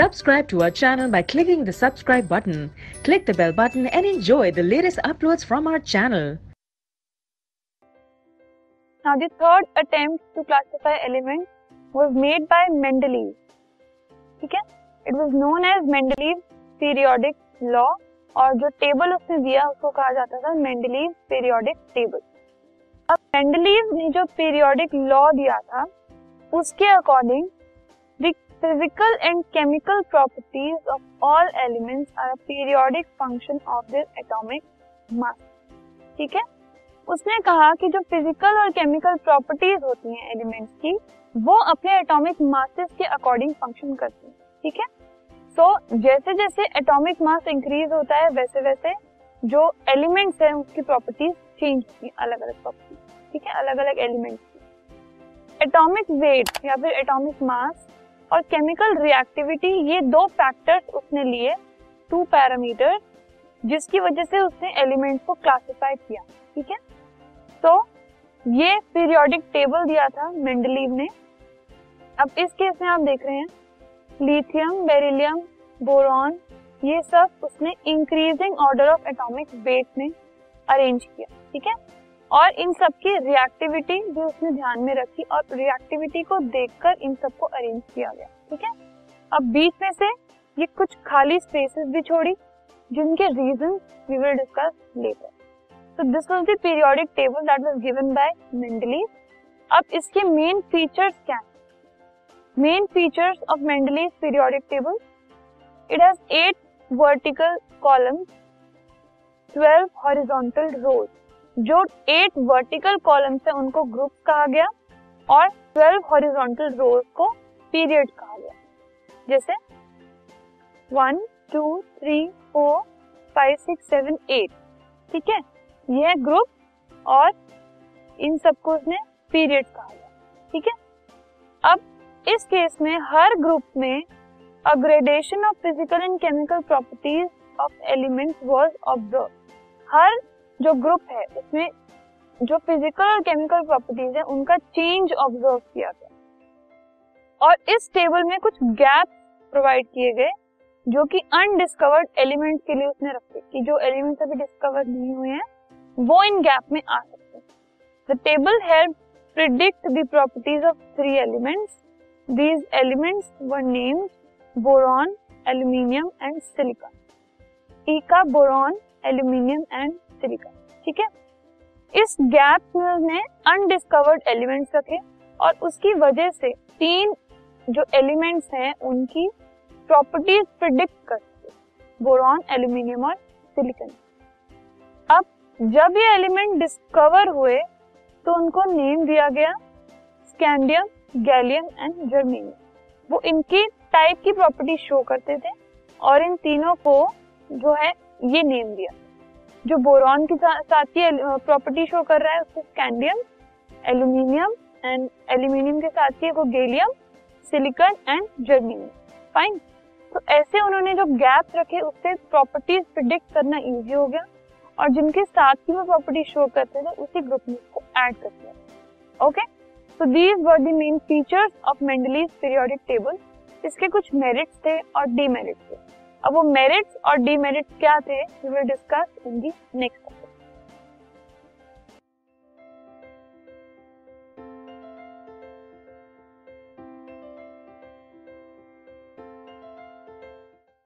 Subscribe to our channel by clicking the subscribe button. Click the bell button and enjoy the latest uploads from our channel. Now, the third attempt to classify elements was made by Mendeleev. है it was known as Mendeleev periodic law और जो table उसने दिया उसको कहा जाता था Mendeleev periodic table अब मेंडलीव ने जो पीरियोडिक लॉ दिया था उसके according physical and chemical properties of all elements are periodic function of their atomic mass ठीक है? उसने कहा कि जो फ़िज़िकल और केमिकल प्रॉपर्टीज़ होती हैं एलिमेंट्स की वो अपने एटॉमिक मासेस के अकॉर्डिंग फ़ंक्शन करती हैं। ठीक है? सो so, जैसे जैसे एटॉमिक मास इंक्रीज होता है वैसे वैसे जो एलिमेंट्स हैं उसकी प्रॉपर्टीज़ चेंज होती हैं अलग अलग प्रॉपर्टीज़ ठीक है? अलग अलग एलिमेंट्स की। एटॉमिक वेट या फिर एटॉमिक मास और केमिकल रिएक्टिविटी ये दो फैक्टर्स उसने लिए टू पैरामीटर जिसकी वजह से उसने एलिमेंट्स को क्लासिफाई किया, ठीक है? तो ये पीरियोडिक टेबल दिया था मेंडलीव ने। अब इस केस में आप देख रहे हैं लिथियम बेरिलियम बोरॉन ये सब उसने increasing order of atomic weight में अरेंज किया, ठीक है? और इन सब की रिएक्टिविटी भी उसने ध्यान में रखी और रिएक्टिविटी को देखकर इन सबको अरेंज किया गया, ठीक है? अब बीच में से ये कुछ खाली स्पेसेस भी छोड़ी, जिनके reason we will discuss later so this was the periodic table that was given by Mendeleev अब इसके मेन फीचर्स क्या हैं? Main features of Mendeleev's periodic table it has eight vertical columns twelve horizontal rows जो eight vertical columns है, उनको group कहा गया और ट्वेल्व हॉरिजॉन्टल रोज को पीरियड कहा गया। जैसे one two three four five six seven eight ठीक है? ये है ग्रुप और इन सबको उसने पीरियड कहा गया। ठीक है? अब इस केस में हर ग्रुप में a gradation of physical and chemical properties of element was observe हर जो ग्रुप है उसमें जो फ़िज़िकल और केमिकल प्रॉपर्टीज़ है उनका चेंज ऑब्ज़र्व किया गया। और इस टेबल में कुछ गैप प्रोवाइड किए गए जो कि अनडिस्कवर्ड एलिमेंट के लिए उसने रखे कि जो एलिमेंट्स अभी डिस्कवर नहीं हुए हैं वो इन गैप में आ सकते हैं। The table help predict the properties of three elements these elements were named boron, aluminium and silicon. E का बोरॉन एल्यूमिनियम एंड सिलिकॉन ठीक है? इस गैप में अनडिस्कवर्ड एलिमेंट्स रखे और उसकी वजह से तीन जो एलिमेंट्स हैं, उनकी प्रॉपर्टीज़ प्रिडिक्ट करते बोरॉन एल्यूमिनियम और सिलिकॉन अब जब ये एलिमेंट डिस्कवर हुए तो उनको नेम दिया गया स्कैंडियम गैलियम एंड जर्मेनियम वो इनकी टाइप की प्रॉपर्टी शो करते थे और इन तीनों को जो है, ये नेम दिया। जो बोरॉन के साथ की प्रॉपर्टी शो कर रहा है, उसको स्कैंडियम एल्यूमिनियम एंड एल्यूमिनियम के साथ की वो gallium silicon and germanium fine तो ऐसे उन्होंने जो गैप रखे, उससे प्रॉपर्टीज़ प्रिडिक्ट करना इजी हो गया और जिनके साथ ही वो प्रॉपर्टी शो करते थे उसी ग्रुप में उसको ऐड कर दिया okay so these were the main features of Mendeleev's periodic table इसके कुछ मेरिट्स थे और डीमेरिट्स थे। अब वो मेरिट्स और डीमेरिट्स क्या थे? We will discuss in the next